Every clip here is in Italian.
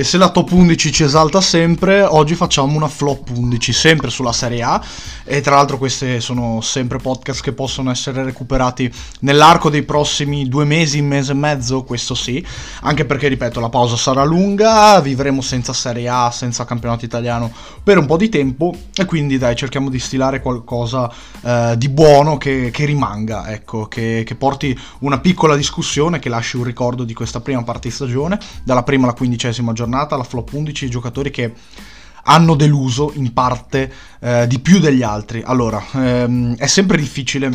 E se la top 11 ci esalta sempre, oggi facciamo una flop 11, sempre sulla Serie A. E tra l'altro questi sono sempre podcast che possono essere recuperati nell'arco dei prossimi due mesi, un mese e mezzo, questo sì. Anche perché, ripeto, la pausa sarà lunga, vivremo senza Serie A, senza campionato italiano per un po' di tempo. E quindi dai, cerchiamo di stilare qualcosa eh, di buono che, che rimanga, ecco, che, che porti una piccola discussione, che lasci un ricordo di questa prima parte di stagione, dalla prima alla quindicesima giornata, la flop 11, i giocatori che hanno deluso in parte eh, di più degli altri. Allora, ehm, è sempre difficile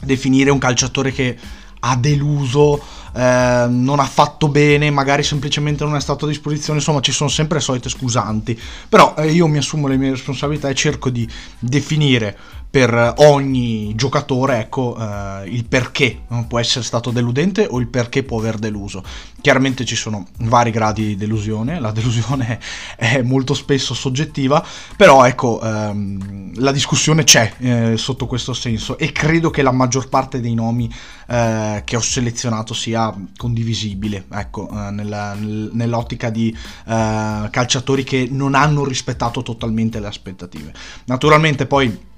definire un calciatore che ha deluso, eh, non ha fatto bene, magari semplicemente non è stato a disposizione, insomma ci sono sempre le solite scusanti, però eh, io mi assumo le mie responsabilità e cerco di definire per ogni giocatore ecco, eh, il perché può essere stato deludente o il perché può aver deluso. Chiaramente ci sono vari gradi di delusione, la delusione è molto spesso soggettiva, però ecco, ehm, la discussione c'è eh, sotto questo senso e credo che la maggior parte dei nomi eh, che ho selezionato sia condivisibile, ecco, eh, nella, nell'ottica di eh, calciatori che non hanno rispettato totalmente le aspettative. Naturalmente poi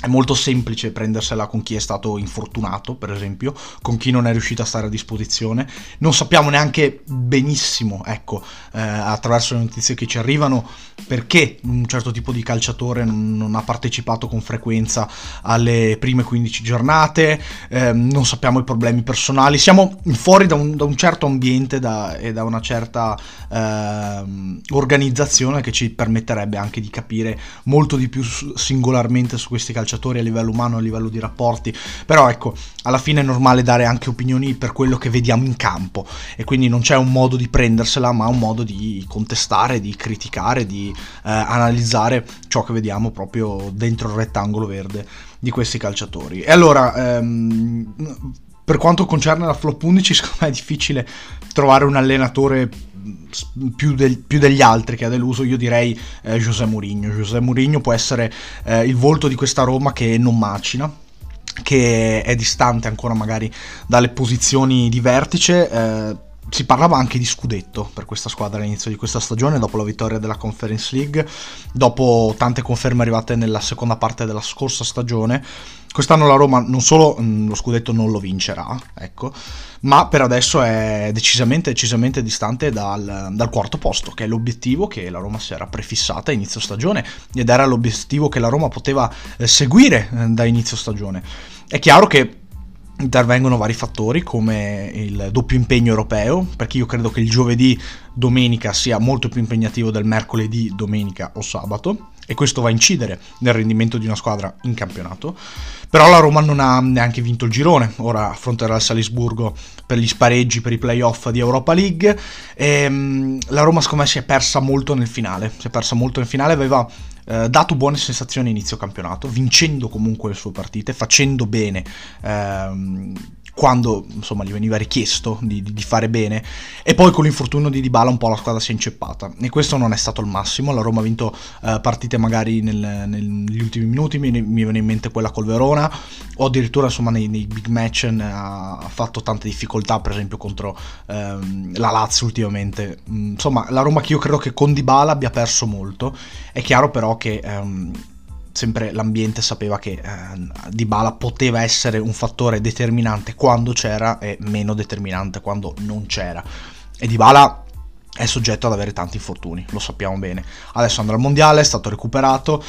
è molto semplice prendersela con chi è stato infortunato, per esempio, con chi non è riuscito a stare a disposizione. Non sappiamo neanche benissimo, ecco, eh, attraverso le notizie che ci arrivano, perché un certo tipo di calciatore non, non ha partecipato con frequenza alle prime 15 giornate, eh, non sappiamo i problemi personali. Siamo fuori da un, da un certo ambiente da, e da una certa eh, organizzazione che ci permetterebbe anche di capire molto di più singolarmente su questi calciatori calciatori a livello umano, a livello di rapporti, però ecco, alla fine è normale dare anche opinioni per quello che vediamo in campo e quindi non c'è un modo di prendersela, ma un modo di contestare, di criticare, di eh, analizzare ciò che vediamo proprio dentro il rettangolo verde di questi calciatori. E allora, ehm, per quanto concerne la flop 11, secondo me è difficile trovare un allenatore più, del, più, degli altri che ha deluso, io direi eh, José Mourinho. José Mourinho può essere eh, il volto di questa Roma che non macina, che è distante ancora magari dalle posizioni di vertice. Eh, si parlava anche di scudetto per questa squadra all'inizio di questa stagione, dopo la vittoria della Conference League, dopo tante conferme arrivate nella seconda parte della scorsa stagione. Quest'anno la Roma non solo mm, lo scudetto non lo vincerà, ecco, ma per adesso è decisamente, decisamente distante dal, dal, quarto posto, che è l'obiettivo che la Roma si era prefissata a inizio stagione ed era l'obiettivo che la Roma poteva eh, seguire eh, da inizio stagione. È chiaro che intervengono vari fattori come il doppio impegno europeo, perché io credo che il giovedì domenica sia molto più impegnativo del mercoledì, domenica o sabato e questo va a incidere nel rendimento di una squadra in campionato. Però la Roma non ha neanche vinto il girone, ora affronterà il Salisburgo per gli spareggi per i playoff di Europa League. E, ehm, la Roma secondo me si è persa molto nel finale, si è persa molto nel finale, aveva eh, dato buone sensazioni inizio campionato, vincendo comunque le sue partite, facendo bene. Ehm, quando insomma gli veniva richiesto di, di, fare bene. E poi con l'infortunio di Dybala un po' la squadra si è inceppata. E questo non è stato il massimo. La Roma ha vinto uh, partite magari nel, negli ultimi minuti. Mi, mi, viene in mente quella col Verona. O addirittura insomma nei, nei big match ha, ha, fatto tante difficoltà per esempio contro um, la Lazio ultimamente. Mm, insomma la Roma che io credo che con Dybala abbia perso molto. È chiaro però che um, sempre l'ambiente sapeva che eh, Dybala poteva essere un fattore determinante quando c'era e meno determinante quando non c'era. E Dybala è soggetto ad avere tanti infortuni, lo sappiamo bene. Adesso andrà al mondiale, è stato recuperato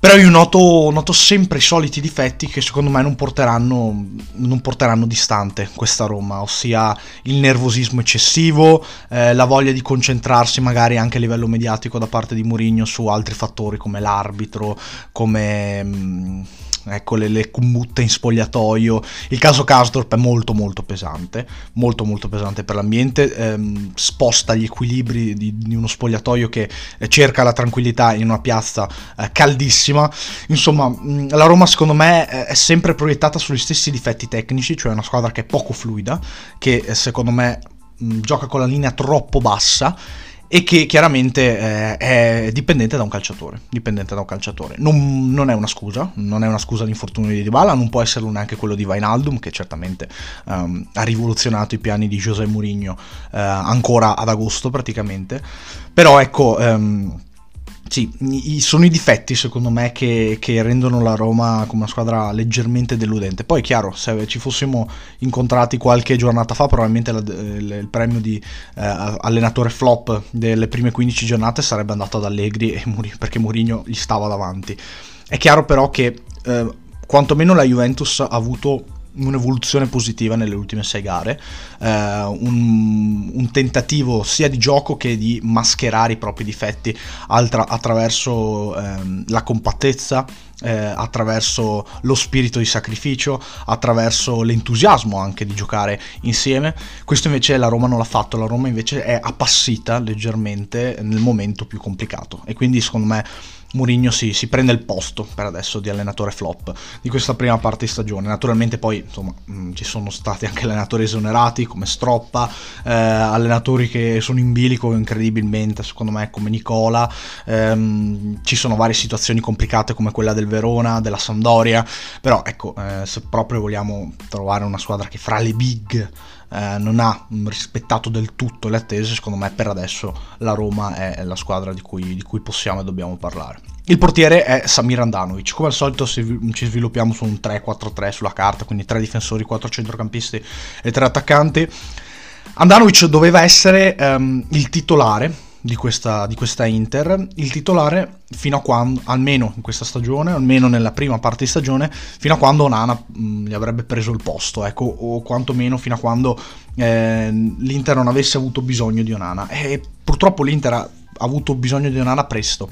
però io noto, noto, sempre i soliti difetti che secondo me non porteranno, non porteranno distante questa Roma, ossia il nervosismo eccessivo, eh, la voglia di concentrarsi magari anche a livello mediatico da parte di Mourinho su altri fattori come l'arbitro, come... Mh, mm, ecco le, le commute in spogliatoio. Il caso Karsdorp è molto molto pesante, molto molto pesante per l'ambiente, ehm, sposta gli equilibri di, di, uno spogliatoio che eh, cerca la tranquillità in una piazza eh, caldissima. Insomma, la Roma secondo me è sempre proiettata sugli stessi difetti tecnici, cioè una squadra che è poco fluida, che eh, secondo me mh, gioca con la linea troppo bassa e che chiaramente eh, è dipendente da un calciatore. Dipendente da un calciatore. Non, non, è una scusa, non è una scusa l'infortunio di Dybala, non può esserlo neanche quello di Vainaldum, che certamente um, ha rivoluzionato i piani di José Mourinho uh, ancora ad agosto praticamente. Però ecco... Um, sì, sono i difetti secondo me che, che, rendono la Roma come una squadra leggermente deludente. Poi, chiaro, se ci fossimo incontrati qualche giornata fa, probabilmente la, il, premio di eh, allenatore flop delle prime 15 giornate sarebbe andato ad Allegri perché Mourinho gli stava davanti. È chiaro però che eh, quantomeno la Juventus ha avuto un'evoluzione positiva nelle ultime sei gare, eh, un, un, tentativo sia di gioco che di mascherare i propri difetti altra, attraverso eh, la compattezza, eh, attraverso lo spirito di sacrificio, attraverso l'entusiasmo anche di giocare insieme. Questo invece la Roma non l'ha fatto, la Roma invece è appassita leggermente nel momento più complicato e quindi secondo me Mourinho si, si, prende il posto per adesso di allenatore flop di questa prima parte di stagione. Naturalmente poi insomma, mh, mm, ci sono stati anche allenatori esonerati come Stroppa, eh, allenatori che sono in bilico incredibilmente secondo me come Nicola, ehm, ci sono varie situazioni complicate come quella del Verona, della Sampdoria, però ecco eh, se proprio vogliamo trovare una squadra che fra le big eh, non ha rispettato del tutto le attese, secondo me per adesso la Roma è la squadra di cui, di cui possiamo e dobbiamo parlare. Il portiere è Samir Andanovic, come al solito ci sviluppiamo su un 3-4-3 sulla carta, quindi 3 difensori, 4 centrocampisti e 3 attaccanti. Andanovic doveva essere um, il titolare di questa, di questa, Inter, il titolare fino a quando, almeno in questa stagione, almeno nella prima parte di stagione, fino a quando Onana mh, mm, gli avrebbe preso il posto, ecco, o quantomeno fino a quando eh, l'Inter non avesse avuto bisogno di Onana. E purtroppo l'Inter ha avuto bisogno di Onana presto.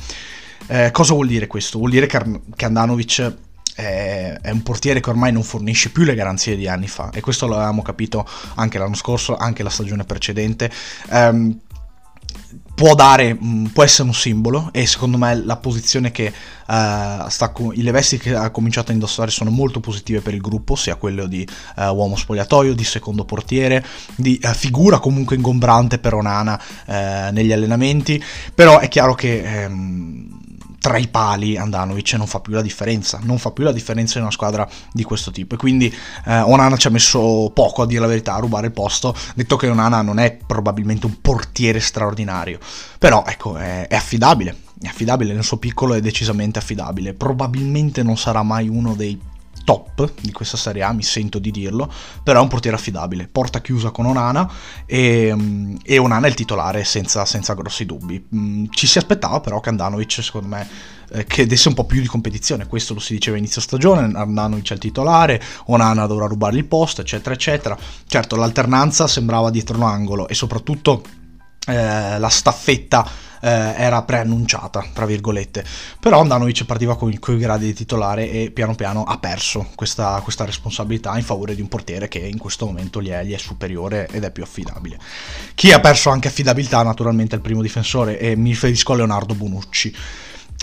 Eh, cosa vuol dire questo? Vuol dire che, che Andanovic è, un portiere che ormai non fornisce più le garanzie di anni fa e questo l'avevamo capito anche l'anno scorso, anche la stagione precedente. Um, può dare, mm, può essere un simbolo e secondo me la posizione che uh, sta, le vesti che ha cominciato a indossare sono molto positive per il gruppo, sia quello di uh, uomo spogliatoio, di secondo portiere, di uh, figura comunque ingombrante per Onana negli allenamenti, però è chiaro che um, tra i pali Andanovic non fa più la differenza, non fa più la differenza in una squadra di questo tipo. E quindi eh, Onana ci ha messo poco a dire la verità a rubare il posto, detto che Onana non è probabilmente un portiere straordinario, però ecco è, è affidabile, è affidabile nel suo piccolo è decisamente affidabile, probabilmente non sarà mai uno dei top di questa Serie A, mi sento di dirlo, però è un portiere affidabile, porta chiusa con Onana e, mm, e Onana è il titolare senza, senza grossi dubbi. Mm, ci si aspettava però che Andanovic, secondo me, eh, che desse un po' più di competizione, questo lo si diceva inizio stagione, Andanovic è il titolare, Onana dovrà rubare il posto, eccetera, eccetera. Certo, l'alternanza sembrava dietro l'angolo e soprattutto eh, la staffetta eh, era preannunciata, tra virgolette. Però Andanovic partiva con, i gradi di titolare e piano piano ha perso questa, questa, responsabilità in favore di un portiere che in questo momento gli è, gli è, superiore ed è più affidabile. Chi ha perso anche affidabilità naturalmente è il primo difensore e mi riferisco a Leonardo Bonucci.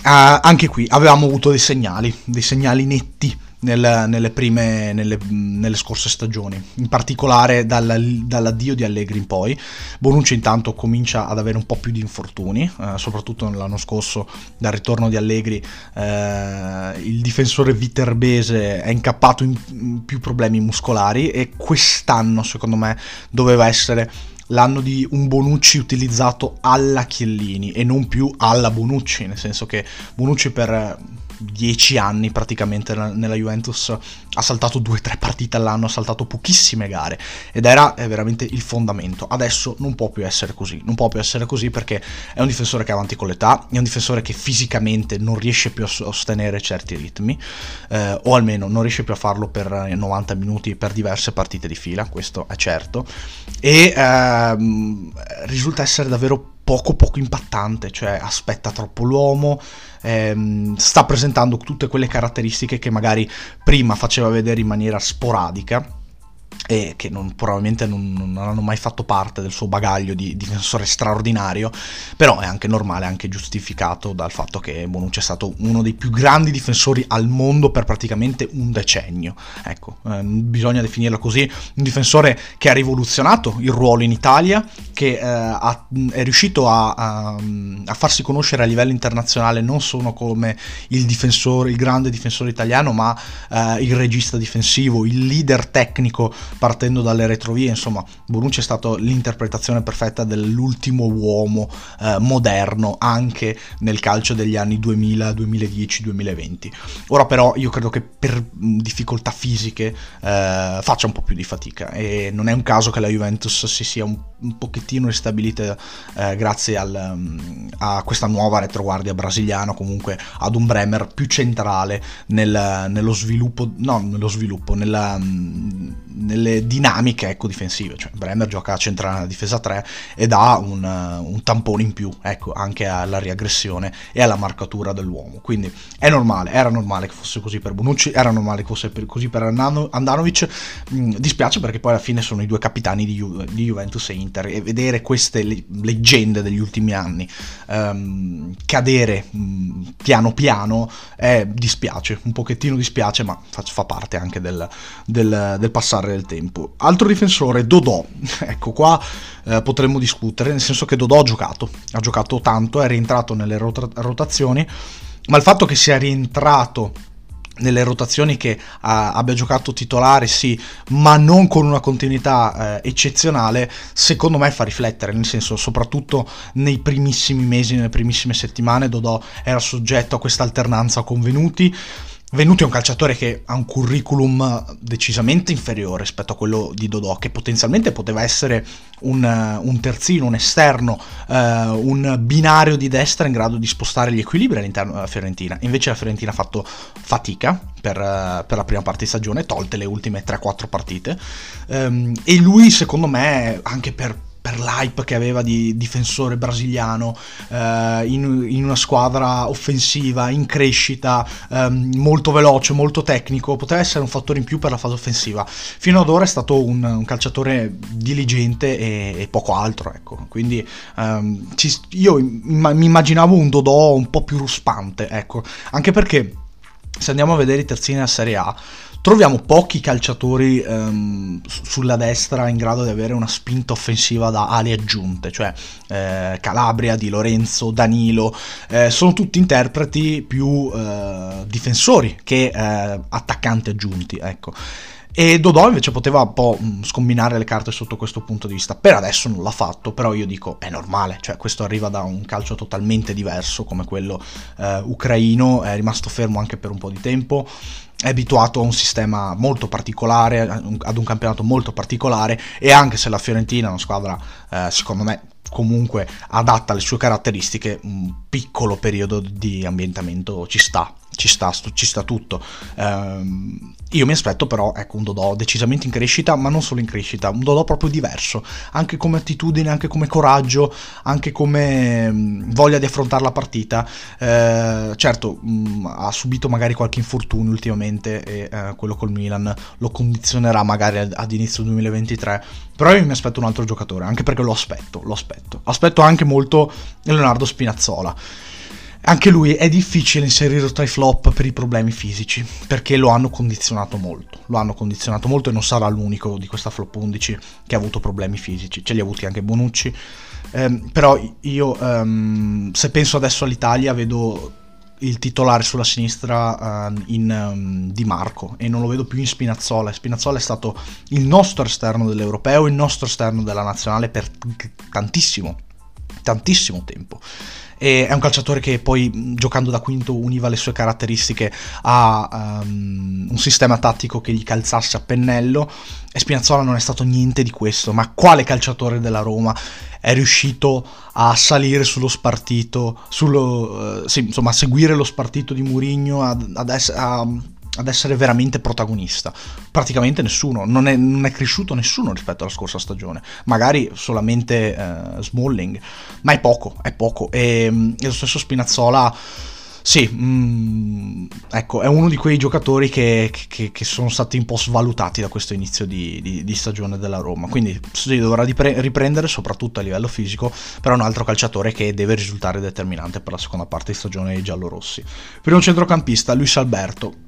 Uh, anche qui avevamo avuto dei segnali, dei segnali netti nel, nelle, prime, nelle, nelle, scorse stagioni, in particolare dalla, dall'addio di Allegri in poi. Bonucci intanto comincia ad avere un po' più di infortuni, eh, soprattutto nell'anno scorso dal ritorno di Allegri eh, il difensore viterbese è incappato in, in più problemi muscolari e quest'anno secondo me doveva essere l'anno di un Bonucci utilizzato alla Chiellini e non più alla Bonucci, nel senso che Bonucci per dieci anni praticamente nella Juventus ha saltato due o tre partite all'anno, ha saltato pochissime gare ed era veramente il fondamento. Adesso non può più essere così, non può più essere così perché è un difensore che è avanti con l'età, è un difensore che fisicamente non riesce più a sostenere certi ritmi eh, o almeno non riesce più a farlo per 90 minuti per diverse partite di fila, questo è certo e ehm, risulta essere davvero poco poco impattante, cioè aspetta troppo l'uomo, ehm, sta presentando tutte quelle caratteristiche che magari prima faceva vedere in maniera sporadica e che non, probabilmente non, non, hanno mai fatto parte del suo bagaglio di difensore straordinario, però è anche normale, anche giustificato dal fatto che Bonucci è stato uno dei più grandi difensori al mondo per praticamente un decennio. Ecco, eh, bisogna definirlo così, un difensore che ha rivoluzionato il ruolo in Italia, che eh, ha, è riuscito a, a, a, farsi conoscere a livello internazionale non solo come il difensore, il grande difensore italiano, ma eh, il regista difensivo, il leader tecnico partendo dalle retrovie, insomma, Bonucci è stato l'interpretazione perfetta dell'ultimo uomo eh, moderno anche nel calcio degli anni 2000, 2010, 2020. Ora però io credo che per difficoltà fisiche eh, faccia un po' più di fatica e non è un caso che la Juventus si sia un, un pochettino ristabilita eh, grazie al, um, a questa nuova retroguardia brasiliana, comunque ad un Bremer più centrale nel, nello sviluppo, no, nello sviluppo, nella, um, nelle dinamiche ecco, difensive. Cioè, Bremer gioca a centrale nella difesa 3 ed ha un, un tampone in più ecco, anche alla riaggressione e alla marcatura dell'uomo. Quindi è normale, era normale che fosse così per Bonucci, era normale che fosse per, così per Andanovic. Mm, dispiace perché poi alla fine sono i due capitani di, Ju- di Juventus e Inter e vedere queste le- leggende degli ultimi anni um, cadere um, piano piano eh, dispiace, un pochettino dispiace, ma fa, fa parte anche del, del, del passare passare del tempo. Altro difensore, Dodò. ecco qua eh, potremmo discutere, nel senso che Dodò ha giocato, ha giocato tanto, è rientrato nelle rota- rotazioni, ma il fatto che sia rientrato nelle rotazioni che uh, abbia giocato titolare, sì, ma non con una continuità uh, eccezionale, secondo me fa riflettere, nel senso, soprattutto nei primissimi mesi, nelle primissime settimane, Dodò era soggetto a questa alternanza con Venuti è un calciatore che ha un curriculum decisamente inferiore rispetto a quello di Dodò, che potenzialmente poteva essere un, un terzino, un esterno, uh, un binario di destra in grado di spostare gli equilibri all'interno della Fiorentina. Invece la Fiorentina ha fatto fatica per, uh, per la prima parte di stagione, tolte le ultime 3-4 partite. Um, e lui, secondo me, anche per per l'hype che aveva di difensore brasiliano eh, in, in, una squadra offensiva, in crescita, ehm, molto veloce, molto tecnico, poteva essere un fattore in più per la fase offensiva. Fino ad ora è stato un, un calciatore diligente e, e, poco altro, ecco. Quindi ehm, ci, io mi immaginavo un Dodò un po' più ruspante, ecco. Anche perché se andiamo a vedere i terzini della Serie A, troviamo pochi calciatori ehm, sulla destra in grado di avere una spinta offensiva da ali aggiunte, cioè eh, Calabria, Di Lorenzo, Danilo, eh, sono tutti interpreti più eh, difensori che eh, attaccanti aggiunti, ecco. E Dodò invece poteva un po' mm, scombinare le carte sotto questo punto di vista. Per adesso non l'ha fatto, però io dico è normale, cioè questo arriva da un calcio totalmente diverso come quello eh, ucraino, è rimasto fermo anche per un po' di tempo, è abituato a un sistema molto particolare, ad un campionato molto particolare. E anche se la Fiorentina è una squadra eh, secondo me comunque adatta alle sue caratteristiche, un piccolo periodo di ambientamento ci sta. Ci sta, ci sta tutto. Um, io mi aspetto però ecco, un Dodò decisamente in crescita, ma non solo in crescita, un Dodò proprio diverso, anche come attitudine, anche come coraggio, anche come um, voglia di affrontare la partita. Uh, certo, um, ha subito magari qualche infortunio ultimamente e uh, quello col Milan lo condizionerà magari ad, ad inizio 2023, però io mi aspetto un altro giocatore, anche perché lo aspetto, lo aspetto. Aspetto anche molto Leonardo Spinazzola. Anche lui è difficile inserirlo tra i flop per i problemi fisici, perché lo hanno condizionato molto. Lo hanno condizionato molto e non sarà l'unico di questa flop 11 che ha avuto problemi fisici. Ce li ha avuti anche Bonucci. Eh, però io, um, se penso adesso all'Italia, vedo il titolare sulla sinistra uh, in um, Di Marco e non lo vedo più in Spinazzola. Spinazzola è stato il nostro esterno dell'europeo, il nostro esterno della nazionale per tantissimo, tantissimo tempo. E è un calciatore che poi giocando da quinto univa le sue caratteristiche a um, un sistema tattico che gli calzasse a pennello e Spinazzola non è stato niente di questo, ma quale calciatore della Roma è riuscito a salire sullo spartito, sullo, uh, sì, insomma a seguire lo spartito di Mourinho, ad, ad a ad essere veramente protagonista. Praticamente nessuno, non è, non è, cresciuto nessuno rispetto alla scorsa stagione, magari solamente uh, Smalling, ma è poco, è poco. E, e lo stesso Spinazzola Sì, mm, ecco, è uno di quei giocatori che, che, che, sono stati un po' svalutati da questo inizio di, di, di stagione della Roma. Quindi si dovrà riprendere, soprattutto a livello fisico, però è un altro calciatore che deve risultare determinante per la seconda parte di stagione dei giallorossi. Primo centrocampista, Luis Alberto.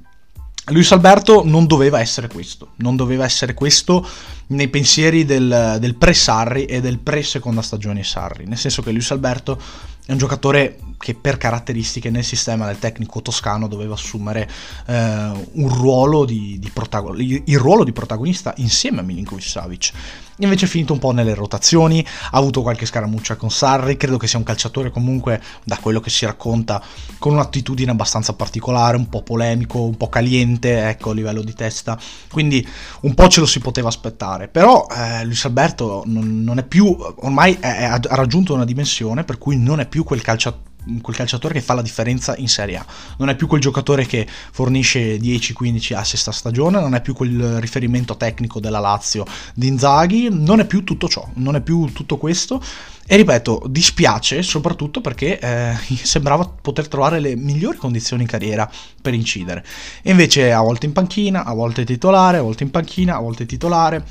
Luis Alberto non doveva essere questo, non doveva essere questo nei pensieri del, del pre-Sarri e del pre-seconda stagione Sarri, nel senso che Luis Alberto è un giocatore che per caratteristiche nel sistema del tecnico toscano doveva assumere eh, un ruolo di, di protagon- il ruolo di protagonista insieme a Milinkovic Savic. Invece è finito un po' nelle rotazioni, ha avuto qualche scaramuccia con Sarri, credo che sia un calciatore comunque, da quello che si racconta, con un'attitudine abbastanza particolare, un po' polemico, un po' caliente, ecco, a livello di testa, quindi un po' ce lo si poteva aspettare. Però eh, Luis Alberto non, non, è più, ormai è, è, ha raggiunto una dimensione per cui non è più quel calciatore quel calciatore che fa la differenza in Serie A. Non è più quel giocatore che fornisce 10-15 assist a stagione, non è più quel riferimento tecnico della Lazio di Inzaghi, non è più tutto ciò, non è più tutto questo. E ripeto, dispiace soprattutto perché eh, sembrava poter trovare le migliori condizioni in carriera per incidere. E invece a volte in panchina, a volte titolare, a volte in panchina, a volte titolare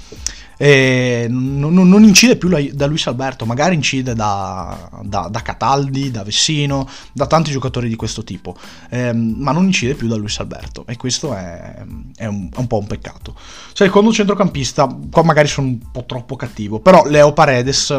non, non, incide più da Luis Alberto, magari incide da, da, da, Cataldi, da Vessino, da tanti giocatori di questo tipo, ehm, ma non incide più da Luis Alberto e questo è, è, un, è un, po' un peccato. Secondo centrocampista, qua magari sono un po' troppo cattivo, però Leo Paredes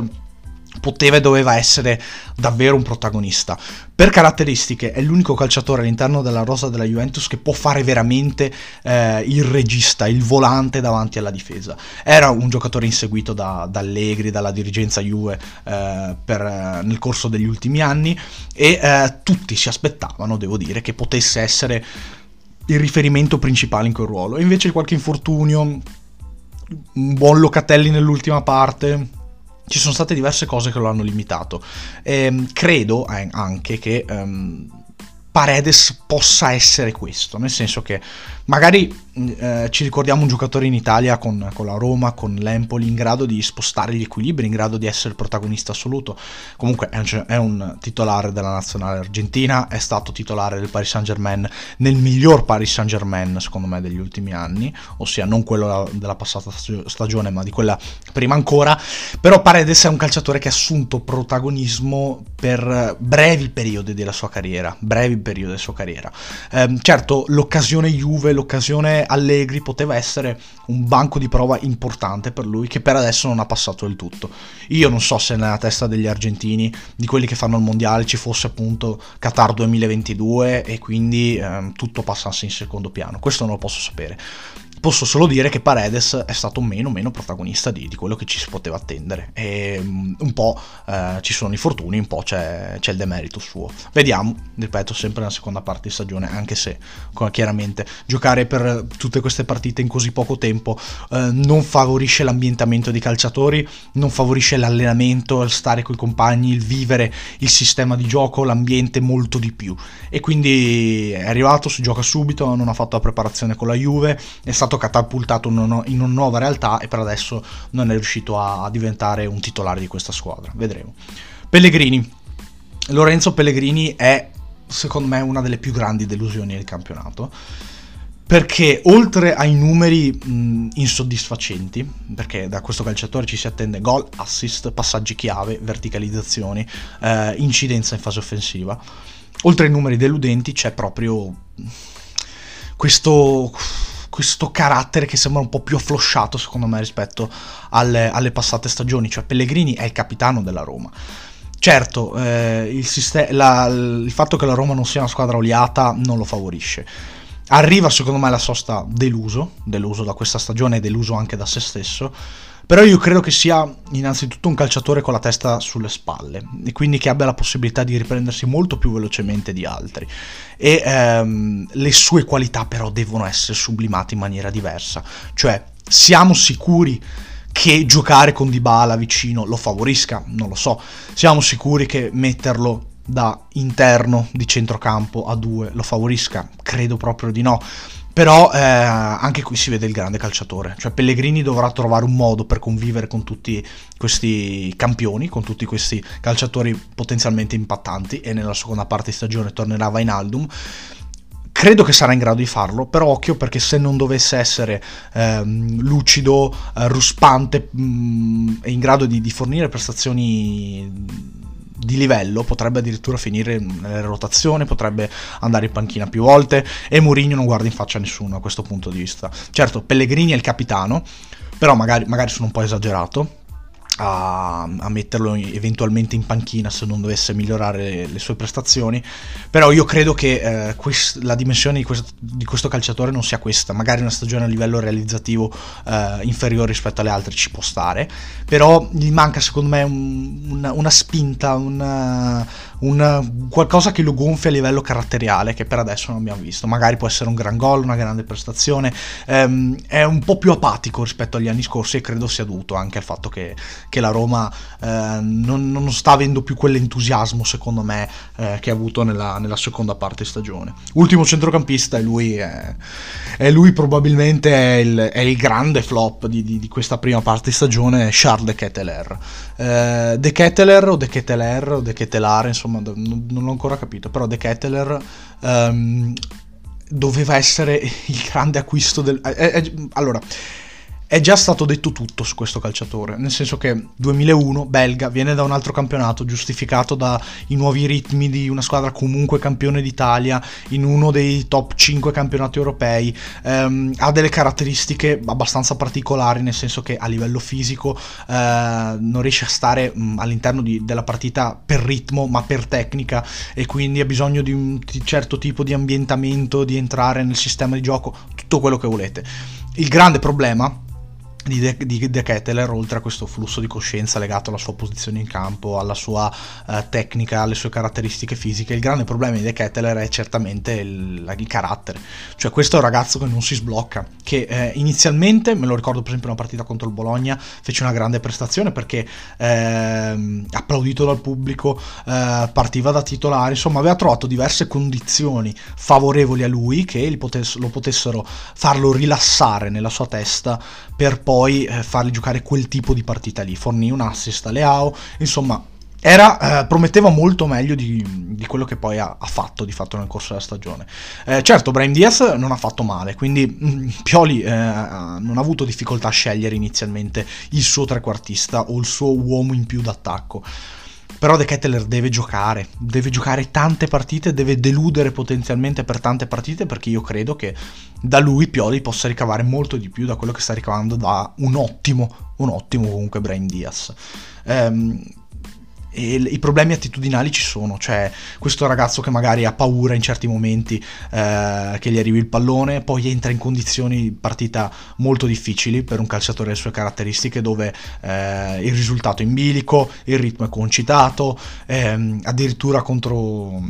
poteva e doveva essere davvero un protagonista. Per caratteristiche è l'unico calciatore all'interno della rosa della Juventus che può fare veramente eh, il regista, il volante davanti alla difesa. Era un giocatore inseguito da, da Allegri, dalla dirigenza Juve eh, per, eh, nel corso degli ultimi anni e eh, tutti si aspettavano, devo dire, che potesse essere il riferimento principale in quel ruolo. invece qualche infortunio, un buon Locatelli nell'ultima parte, ci sono state diverse cose che lo hanno limitato. E, ehm, credo anche che um, Paredes possa essere questo, nel senso che magari eh, ci ricordiamo un giocatore in Italia con, con, la Roma, con l'Empoli, in grado di spostare gli equilibri, in grado di essere protagonista assoluto. Comunque è un, è un, titolare della nazionale argentina, è stato titolare del Paris Saint Germain nel miglior Paris Saint Germain, secondo me, degli ultimi anni, ossia non quello della passata stagione, ma di quella prima ancora. Però Paredes è un calciatore che ha assunto protagonismo per brevi periodi della sua carriera, brevi periodi della sua carriera. Eh, certo, l'occasione Juve, l'occasione Allegri poteva essere un banco di prova importante per lui che per adesso non ha passato del tutto. Io non so se nella testa degli argentini, di quelli che fanno il mondiale, ci fosse appunto Qatar 2022 e quindi ehm, tutto passasse in secondo piano. Questo non lo posso sapere. Posso solo dire che Paredes è stato meno meno protagonista di, di quello che ci si poteva attendere. E um, un po' eh, ci sono i fortuni, un po' c'è, c'è, il demerito suo. Vediamo, ripeto, sempre nella seconda parte di stagione, anche se chiaramente giocare per tutte queste partite in così poco tempo eh, non favorisce l'ambientamento dei calciatori, non favorisce l'allenamento, il stare con i compagni, il vivere il sistema di gioco, l'ambiente molto di più. E quindi è arrivato, si gioca subito, non ha fatto la preparazione con la Juve, è stato stato catapultato in una nuova realtà e per adesso non è riuscito a diventare un titolare di questa squadra. Vedremo. Pellegrini. Lorenzo Pellegrini è secondo me una delle più grandi delusioni del campionato perché oltre ai numeri mh, insoddisfacenti, perché da questo calciatore ci si attende gol, assist, passaggi chiave, verticalizzazioni, eh, incidenza in fase offensiva, oltre ai numeri deludenti c'è proprio questo questo carattere che sembra un po' più afflosciato secondo me rispetto alle, alle passate stagioni, cioè Pellegrini è il capitano della Roma. Certo, eh, il, sistema, la, il fatto che la Roma non sia una squadra oliata non lo favorisce. Arriva secondo me la sosta deluso, deluso da questa stagione e deluso anche da se stesso però io credo che sia innanzitutto un calciatore con la testa sulle spalle e quindi che abbia la possibilità di riprendersi molto più velocemente di altri. E ehm, le sue qualità però devono essere sublimate in maniera diversa. Cioè, siamo sicuri che giocare con Dybala vicino lo favorisca? Non lo so. Siamo sicuri che metterlo da interno di centrocampo a due lo favorisca? Credo proprio di no però eh, anche qui si vede il grande calciatore, cioè Pellegrini dovrà trovare un modo per convivere con tutti questi campioni, con tutti questi calciatori potenzialmente impattanti e nella seconda parte di stagione tornerà Vainaldum. Credo che sarà in grado di farlo, però occhio perché se non dovesse essere ehm, lucido, eh, ruspante mm, e in grado di, di fornire prestazioni di livello, potrebbe addirittura finire nelle rotazioni, potrebbe andare in panchina più volte e Mourinho non guarda in faccia a nessuno a questo punto di vista. Certo, Pellegrini è il capitano, però magari, magari sono un po' esagerato, a, a, metterlo eventualmente in panchina se non dovesse migliorare le, sue prestazioni. Però io credo che eh, quest, la dimensione di questo, di questo, calciatore non sia questa. Magari una stagione a livello realizzativo eh, inferiore rispetto alle altre ci può stare. Però gli manca secondo me un, una, una, spinta, una, una, qualcosa che lo gonfia a livello caratteriale che per adesso non abbiamo visto. Magari può essere un gran gol, una grande prestazione. Ehm, è un po' più apatico rispetto agli anni scorsi e credo sia dovuto anche al fatto che che la Roma eh, non, non, sta avendo più quell'entusiasmo, secondo me, eh, che ha avuto nella, nella, seconda parte stagione. Ultimo centrocampista e lui è, è lui probabilmente è il, è il grande flop di, di, di, questa prima parte stagione, Charles De Ketteler. Eh, de Ketteler o De Ketteler o De Kettelare, insomma, non, non l'ho ancora capito, però De Ketteler... Um, doveva essere il grande acquisto del... Eh, allora, è già stato detto tutto su questo calciatore, nel senso che 2001, belga, viene da un altro campionato, giustificato dai nuovi ritmi di una squadra comunque campione d'Italia, in uno dei top 5 campionati europei, ehm, ha delle caratteristiche abbastanza particolari, nel senso che a livello fisico eh, non riesce a stare mh, all'interno di, della partita per ritmo, ma per tecnica, e quindi ha bisogno di un certo tipo di ambientamento, di entrare nel sistema di gioco, tutto quello che volete. Il grande problema di De, di De Ketteler, oltre a questo flusso di coscienza legato alla sua posizione in campo, alla sua uh, tecnica, alle sue caratteristiche fisiche, il grande problema di De Ketteler è certamente il, il, carattere. Cioè questo è un ragazzo che non si sblocca, che eh, inizialmente, me lo ricordo per esempio una partita contro il Bologna, fece una grande prestazione perché eh, applaudito dal pubblico, eh, partiva da titolare, insomma aveva trovato diverse condizioni favorevoli a lui che potess- lo potessero farlo rilassare nella sua testa per poi poi eh, fargli giocare quel tipo di partita lì. Fornì un assist a Leao, insomma, era, eh, prometteva molto meglio di, di, quello che poi ha, ha, fatto di fatto nel corso della stagione. Eh, certo, Brian Diaz non ha fatto male, quindi mh, mm, Pioli eh, non ha avuto difficoltà a scegliere inizialmente il suo trequartista o il suo uomo in più d'attacco. Però De Ketteler deve giocare, deve giocare tante partite, deve deludere potenzialmente per tante partite perché io credo che da lui Pioli possa ricavare molto di più da quello che sta ricavando da un ottimo, un ottimo comunque Brain Diaz. Ehm, e i problemi attitudinali ci sono, cioè questo ragazzo che magari ha paura in certi momenti eh, che gli arrivi il pallone, poi entra in condizioni di partita molto difficili per un calciatore delle sue caratteristiche dove eh, il risultato è in bilico, il ritmo è concitato, ehm, addirittura contro,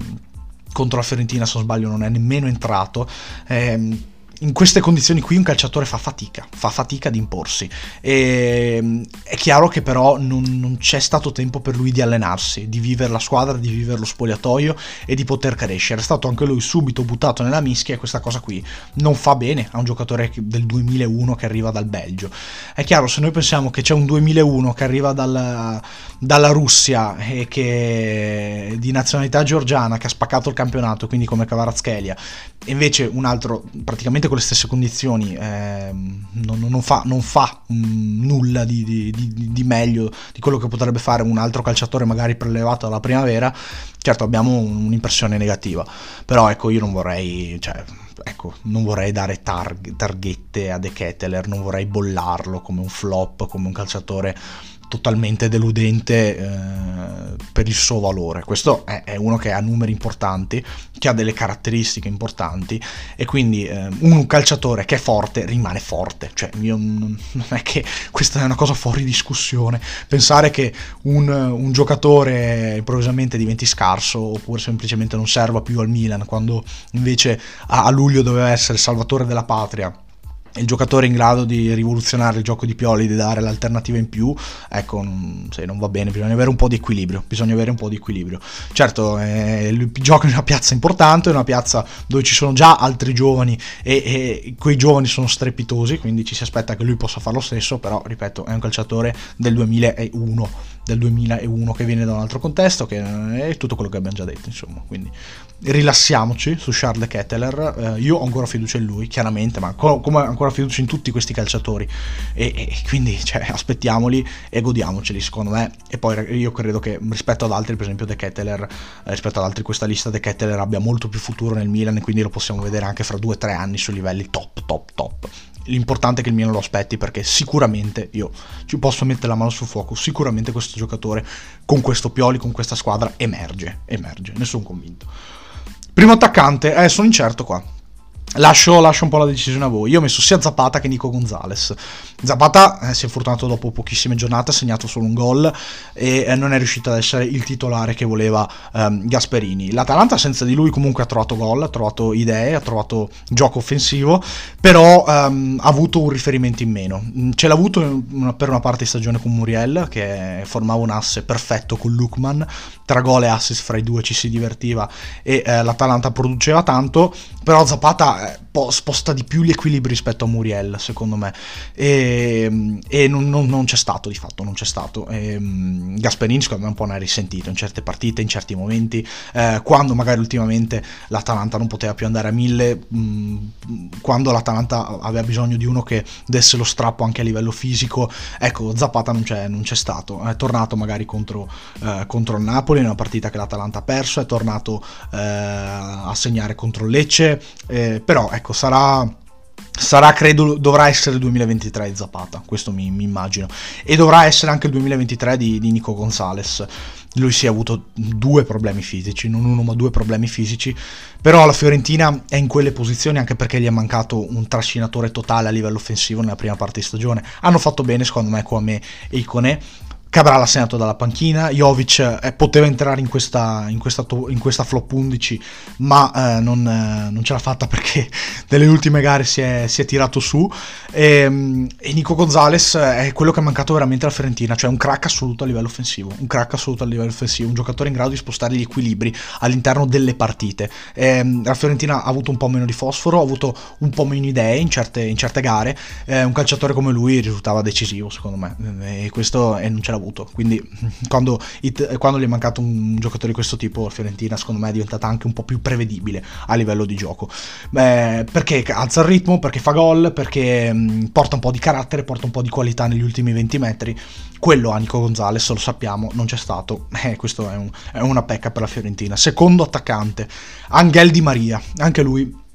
contro la Fiorentina se non sbaglio non è nemmeno entrato. Ehm, in queste condizioni qui un calciatore fa fatica, fa fatica ad imporsi. E, mm, è chiaro che però non, non, c'è stato tempo per lui di allenarsi, di vivere la squadra, di vivere lo spogliatoio e di poter crescere. È stato anche lui subito buttato nella mischia e questa cosa qui non fa bene a un giocatore del 2001 che arriva dal Belgio. È chiaro, se noi pensiamo che c'è un 2001 che arriva dal, dalla Russia e che di nazionalità georgiana che ha spaccato il campionato, quindi come Kvaratskhelia, e invece un altro praticamente con le stesse condizioni, eh, non, non, fa, non fa mh, nulla di, di, di, di, meglio di quello che potrebbe fare un altro calciatore magari prelevato alla primavera, certo abbiamo un'impressione negativa, però ecco io non vorrei... Cioè, ecco, non vorrei dare targ- targhette a De Ketteler, non vorrei bollarlo come un flop, come un calciatore totalmente deludente eh, per il suo valore. Questo è, è, uno che ha numeri importanti, che ha delle caratteristiche importanti e quindi eh, un calciatore che è forte rimane forte. Cioè, io, non è che questa è una cosa fuori discussione. Pensare che un, un giocatore improvvisamente diventi scarso oppure semplicemente non serva più al Milan quando invece a, a luglio doveva essere il salvatore della patria il giocatore in grado di rivoluzionare il gioco di Pioli, di dare l'alternativa in più, ecco, non, se non va bene, bisogna avere un po' di equilibrio, bisogna avere un po' di equilibrio. Certo, eh, gioca in una piazza importante, una piazza dove ci sono già altri giovani e, e, quei giovani sono strepitosi, quindi ci si aspetta che lui possa fare lo stesso, però, ripeto, è un calciatore del 2001 del 2001 che viene da un altro contesto, che è tutto quello che abbiamo già detto, insomma. Quindi rilassiamoci su Charles Kettler. Eh, io ho ancora fiducia in lui, chiaramente, ma co- come ancora fiducia in tutti questi calciatori. E, e quindi cioè, aspettiamoli e godiamoceli, secondo me. E poi io credo che rispetto ad altri, per esempio De Kettler, eh, rispetto ad altri questa lista, De Kettler abbia molto più futuro nel Milan e quindi lo possiamo vedere anche fra due o tre anni su livelli top, top, top l'importante è che il Milan lo aspetti perché sicuramente io ci posso mettere la mano sul fuoco, sicuramente questo giocatore con questo Pioli, con questa squadra emerge, emerge, ne sono convinto. Primo attaccante, eh, sono incerto qua. Lascio, lascio, un po' la decisione a voi. Io ho messo sia Zapata che Nico Gonzalez. Zapata eh, si è fortunato dopo pochissime giornate, ha segnato solo un gol e eh, non è riuscito ad essere il titolare che voleva ehm, Gasperini. L'Atalanta senza di lui comunque ha trovato gol, ha trovato idee, ha trovato gioco offensivo, però ehm, ha avuto un riferimento in meno. Mm, ce l'ha avuto per una parte di stagione con Muriel, che formava un asse perfetto con Lukman, tra gol e assist fra i due ci si divertiva e eh, l'Atalanta produceva tanto, però Zapata eh, sposta di più gli equilibri rispetto a Muriel, secondo me, e, e non, non, non, c'è stato di fatto, non c'è stato. E, mm, Gasperini secondo me un po' ne ha risentito in certe partite, in certi momenti, eh, quando magari ultimamente l'Atalanta non poteva più andare a mille, mh, mm, quando l'Atalanta aveva bisogno di uno che desse lo strappo anche a livello fisico, ecco Zapata non c'è, non c'è stato, è tornato magari contro, eh, contro il Napoli, in una partita che l'Atalanta ha perso, è tornato eh, a segnare contro Lecce, eh, però ecco sarà... Sarà, credo, dovrà essere il 2023 di Zapata, questo mi, mi, immagino. E dovrà essere anche il 2023 di, di Nico Gonzalez. Lui si è avuto due problemi fisici, non uno ma due problemi fisici, però la Fiorentina è in quelle posizioni anche perché gli è mancato un trascinatore totale a livello offensivo nella prima parte di stagione. Hanno fatto bene secondo me Kwame e Icone, Cabral ha segnato dalla panchina, Jovic eh, poteva entrare in questa, in questa, to- in questa flop 11 ma eh, non, eh, non, ce l'ha fatta perché nelle ultime gare si è, si è tirato su e, ehm, e, Nico Gonzalez è quello che è mancato veramente alla Fiorentina, cioè un crack assoluto a livello offensivo, un crack assoluto a livello offensivo, un giocatore in grado di spostare gli equilibri all'interno delle partite. E, ehm, la Fiorentina ha avuto un po' meno di fosforo, ha avuto un po' meno idee in certe, in certe gare, eh, un calciatore come lui risultava decisivo secondo me e questo e non ce l'ha avuto. Quindi quando, it, quando, gli è mancato un giocatore di questo tipo, Fiorentina secondo me è diventata anche un po' più prevedibile a livello di gioco. Beh, perché alza il ritmo, perché fa gol, perché mh, porta un po' di carattere, porta un po' di qualità negli ultimi 20 metri. Quello a Nico Gonzalez, lo sappiamo, non c'è stato. Eh, questo è, un, è una pecca per la Fiorentina. Secondo attaccante, Angel Di Maria, anche lui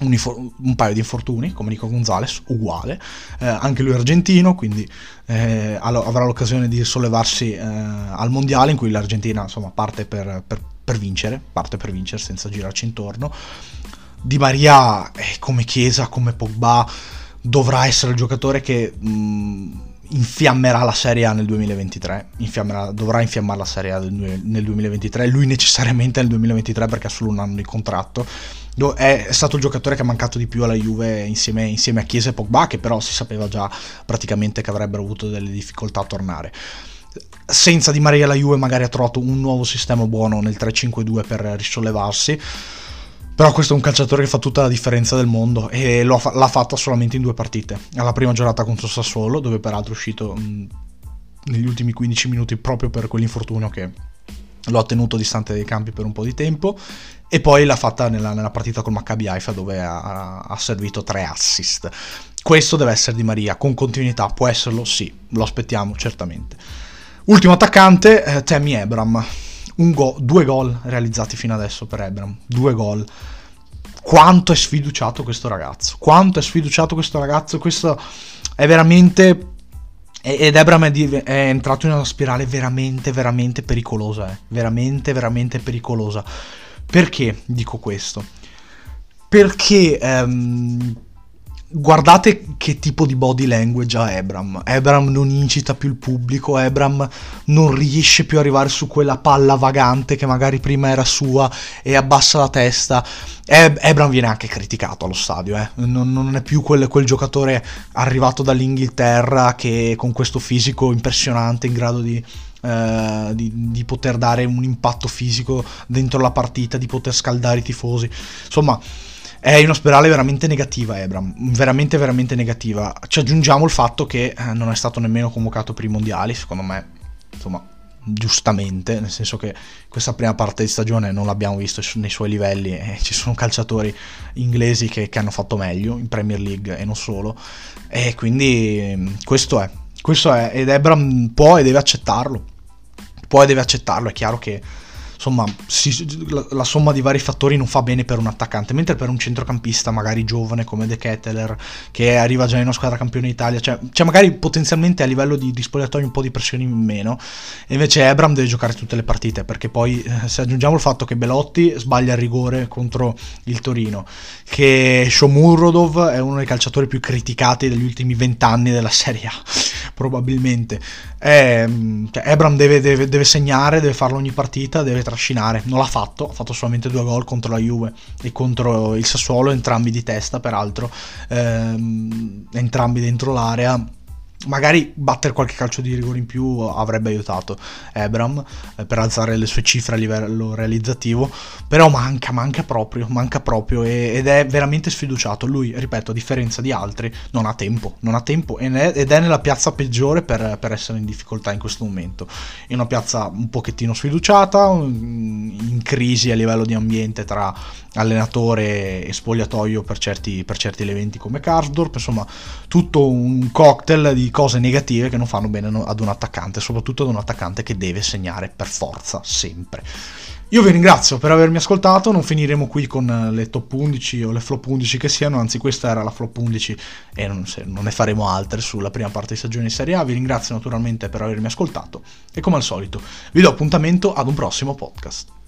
un, un, paio di infortuni, come Nico Gonzalez, uguale, eh, anche lui argentino, quindi eh, avrà l'occasione di sollevarsi eh, al mondiale in cui l'Argentina insomma, parte per, per, per, vincere, parte per vincere senza girarci intorno. Di Maria, eh, come Chiesa, come Pogba, dovrà essere il giocatore che... Mh, infiammerà la Serie A nel 2023, infiammerà, dovrà infiammare la Serie A nel 2023, lui necessariamente nel 2023 perché ha solo un anno di contratto è stato il giocatore che ha mancato di più alla Juve insieme, insieme, a Chiesa e Pogba, che però si sapeva già praticamente che avrebbero avuto delle difficoltà a tornare. Senza Di Maria la Juve magari ha trovato un nuovo sistema buono nel 3-5-2 per risollevarsi. Però questo è un calciatore che fa tutta la differenza del mondo e l'ha fatta solamente in due partite. Alla prima giornata contro Sassuolo, dove peraltro è uscito mh, negli ultimi 15 minuti proprio per quell'infortunio che lo ha tenuto distante dai campi per un po' di tempo e poi l'ha fatta nella, nella partita col Maccabi Haifa dove ha, ha, servito tre assist. Questo deve essere Di Maria, con continuità, può esserlo? Sì, lo aspettiamo certamente. Ultimo attaccante, eh, Tammy Abram. Go- due gol realizzati fino adesso per Abram, due gol. Quanto è sfiduciato questo ragazzo, quanto è sfiduciato questo ragazzo, questo è veramente ed Abram è, è, entrato in una spirale veramente, veramente pericolosa. Eh. Veramente, veramente pericolosa. Perché dico questo? Perché ehm, guardate che tipo di body language ha Ebram. Ebram non incita più il pubblico, Ebram non riesce più ad arrivare su quella palla vagante che magari prima era sua e abbassa la testa. Eb- Ebram viene anche criticato allo stadio, eh. non, non, è più quel, quel, giocatore arrivato dall'Inghilterra che con questo fisico impressionante in grado di, eh, di, di poter dare un impatto fisico dentro la partita, di poter scaldare i tifosi. Insomma è una spirale veramente negativa Ebram, veramente veramente negativa. Ci aggiungiamo il fatto che eh, non è stato nemmeno convocato per i mondiali, secondo me, insomma, giustamente, nel senso che questa prima parte di stagione non l'abbiamo visto nei suoi livelli e ci sono calciatori inglesi che, che hanno fatto meglio in Premier League e non solo. E quindi questo è, questo è, ed Ebram può e deve accettarlo. E deve accettarlo, è chiaro che insomma, si, la, la, somma di vari fattori non fa bene per un attaccante, mentre per un centrocampista magari giovane come De Ketteler, che arriva già in una squadra campione d'Italia, cioè, cioè magari potenzialmente a livello di, di spogliatoio un po' di pressione in meno, e invece Ebram deve giocare tutte le partite, perché poi eh, se aggiungiamo il fatto che Belotti sbaglia il rigore contro il Torino, che Shomurodov è uno dei calciatori più criticati degli ultimi vent'anni della Serie A, probabilmente, è, cioè, Ebram deve, deve, deve segnare, deve farlo ogni partita, deve tra trascinare. Non l'ha fatto, ha fatto solamente due gol contro la Juve e contro il Sassuolo, entrambi di testa peraltro, ehm, entrambi dentro l'area magari battere qualche calcio di rigore in più avrebbe aiutato Ebram eh, per alzare le sue cifre a livello realizzativo però manca, manca proprio manca proprio ed è veramente sfiduciato. Lui, ripeto, a differenza di altri non ha tempo, non ha tempo ed è, ed è nella piazza peggiore per, per, essere in difficoltà in questo momento. È una piazza un pochettino sfiduciata in crisi a livello di ambiente tra allenatore e spogliatoio per certi, per certi eventi come Karsdorp, insomma tutto un cocktail di cose negative che non fanno bene ad un attaccante, soprattutto ad un attaccante che deve segnare per forza sempre. Io vi ringrazio per avermi ascoltato, non finiremo qui con le top 11 o le flop 11 che siano, anzi questa era la flop 11 e non, non ne faremo altre sulla prima parte di stagione di Serie A. Vi ringrazio naturalmente per avermi ascoltato e come al solito vi do appuntamento ad un prossimo podcast.